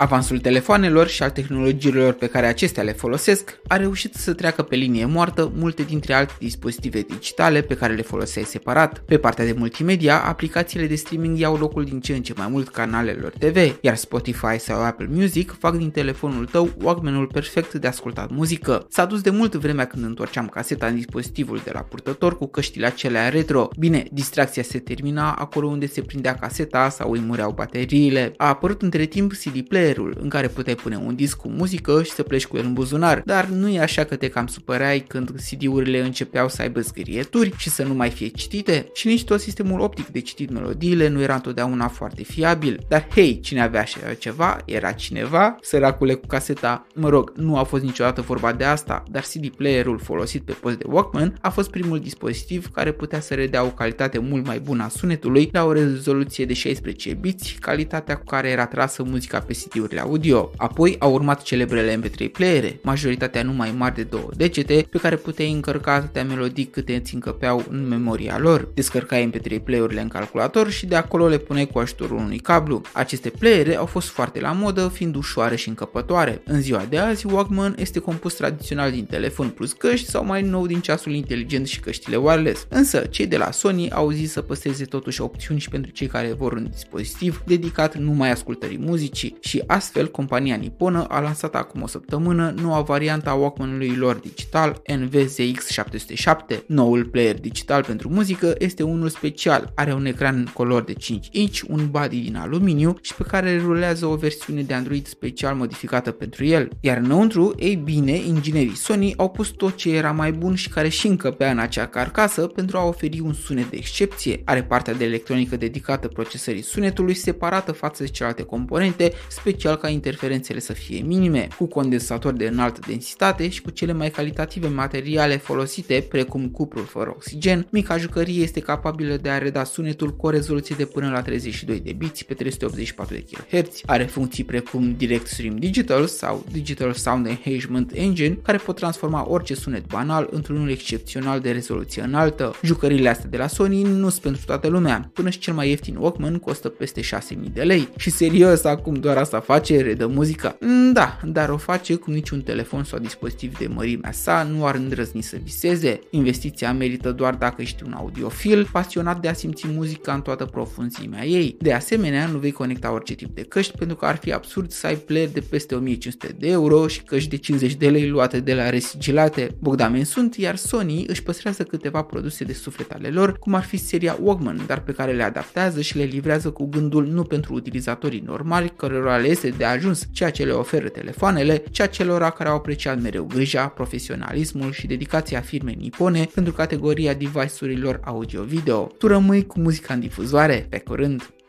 Avansul telefoanelor și al tehnologiilor pe care acestea le folosesc a reușit să treacă pe linie moartă multe dintre alte dispozitive digitale pe care le foloseai separat. Pe partea de multimedia, aplicațiile de streaming iau locul din ce în ce mai mult canalelor TV, iar Spotify sau Apple Music fac din telefonul tău Walkman-ul perfect de ascultat muzică. S-a dus de mult vremea când întorceam caseta în dispozitivul de la purtător cu căștile acelea retro. Bine, distracția se termina acolo unde se prindea caseta sau îi mureau bateriile. A apărut între timp CD player-ul, în care puteai pune un disc cu muzică și să pleci cu el în buzunar, dar nu e așa că te cam supărai când CD-urile începeau să aibă zgârieturi și să nu mai fie citite și nici tot sistemul optic de citit melodiile nu era întotdeauna foarte fiabil. Dar hei, cine avea așa ceva era cineva, săracule cu caseta, mă rog, nu a fost niciodată vorba de asta, dar CD player-ul folosit pe post de Walkman a fost primul dispozitiv care putea să redea o calitate mult mai bună a sunetului la o rezoluție de 16 biți, calitatea cu care era trasă muzica pe CD-urile audio. Apoi au urmat celebrele MP3 playere, majoritatea numai mari de două degete, pe care puteai încărca atâtea melodii câte îți încăpeau în memoria lor. Descărcai MP3 player-urile în calculator și de acolo le puneai cu ajutorul unui cablu. Aceste playere au fost foarte la modă, fiind ușoare și încăpătoare. În ziua de azi, Walkman este compus tradițional din telefon plus căști sau mai nou din ceasul inteligent și căștile wireless. Însă, cei de la Sony au zis să păstreze totuși opțiuni și pentru cei care vor un dispozitiv dedicat numai ascultării muzicii și astfel compania niponă a lansat acum o săptămână noua variantă a Walkman-ului lor digital NVZX707. Noul player digital pentru muzică este unul special, are un ecran color de 5 inch, un body din aluminiu și pe care rulează o versiune de Android special modificată pentru el. Iar înăuntru, ei bine, inginerii Sony au pus tot ce era mai bun și care și încăpea în acea carcasă pentru a oferi un sunet de excepție. Are partea de electronică dedicată procesării sunetului separată față de celelalte componente, special ca interferențele să fie minime, cu condensatori de înaltă densitate și cu cele mai calitative materiale folosite, precum cuprul fără oxigen, mica jucărie este capabilă de a reda sunetul cu o rezoluție de până la 32 de biți pe 384 de kHz. Are funcții precum Direct Stream Digital sau Digital Sound Enhancement Engine, care pot transforma orice sunet banal într-unul excepțional de rezoluție înaltă. Jucările astea de la Sony nu sunt pentru toată lumea, până și cel mai ieftin Walkman costă peste 6000 de lei. Și serios, acum doar asta face, redă muzica? Mm, da, dar o face cum niciun telefon sau dispozitiv de mărimea sa nu ar îndrăzni să viseze. Investiția merită doar dacă ești un audiofil, pasionat de a simți muzica în toată profunzimea ei. De asemenea, nu vei conecta orice tip de căști pentru că ar fi absurd să ai player de peste 1500 de euro și căști de 50 de lei luate de la resigilate. Bogdamen sunt, iar Sony își păstrează câteva produse de suflet ale lor, cum ar fi seria Walkman, dar pe care le adaptează și le livrează cu gândul nu pentru utilizatorii normali, cărora le este de ajuns ceea ce le oferă telefoanele, ci celor care au apreciat mereu grija, profesionalismul și dedicația firmei nipone pentru categoria device-urilor audio-video. Tu rămâi cu muzica în difuzoare. Pe curând!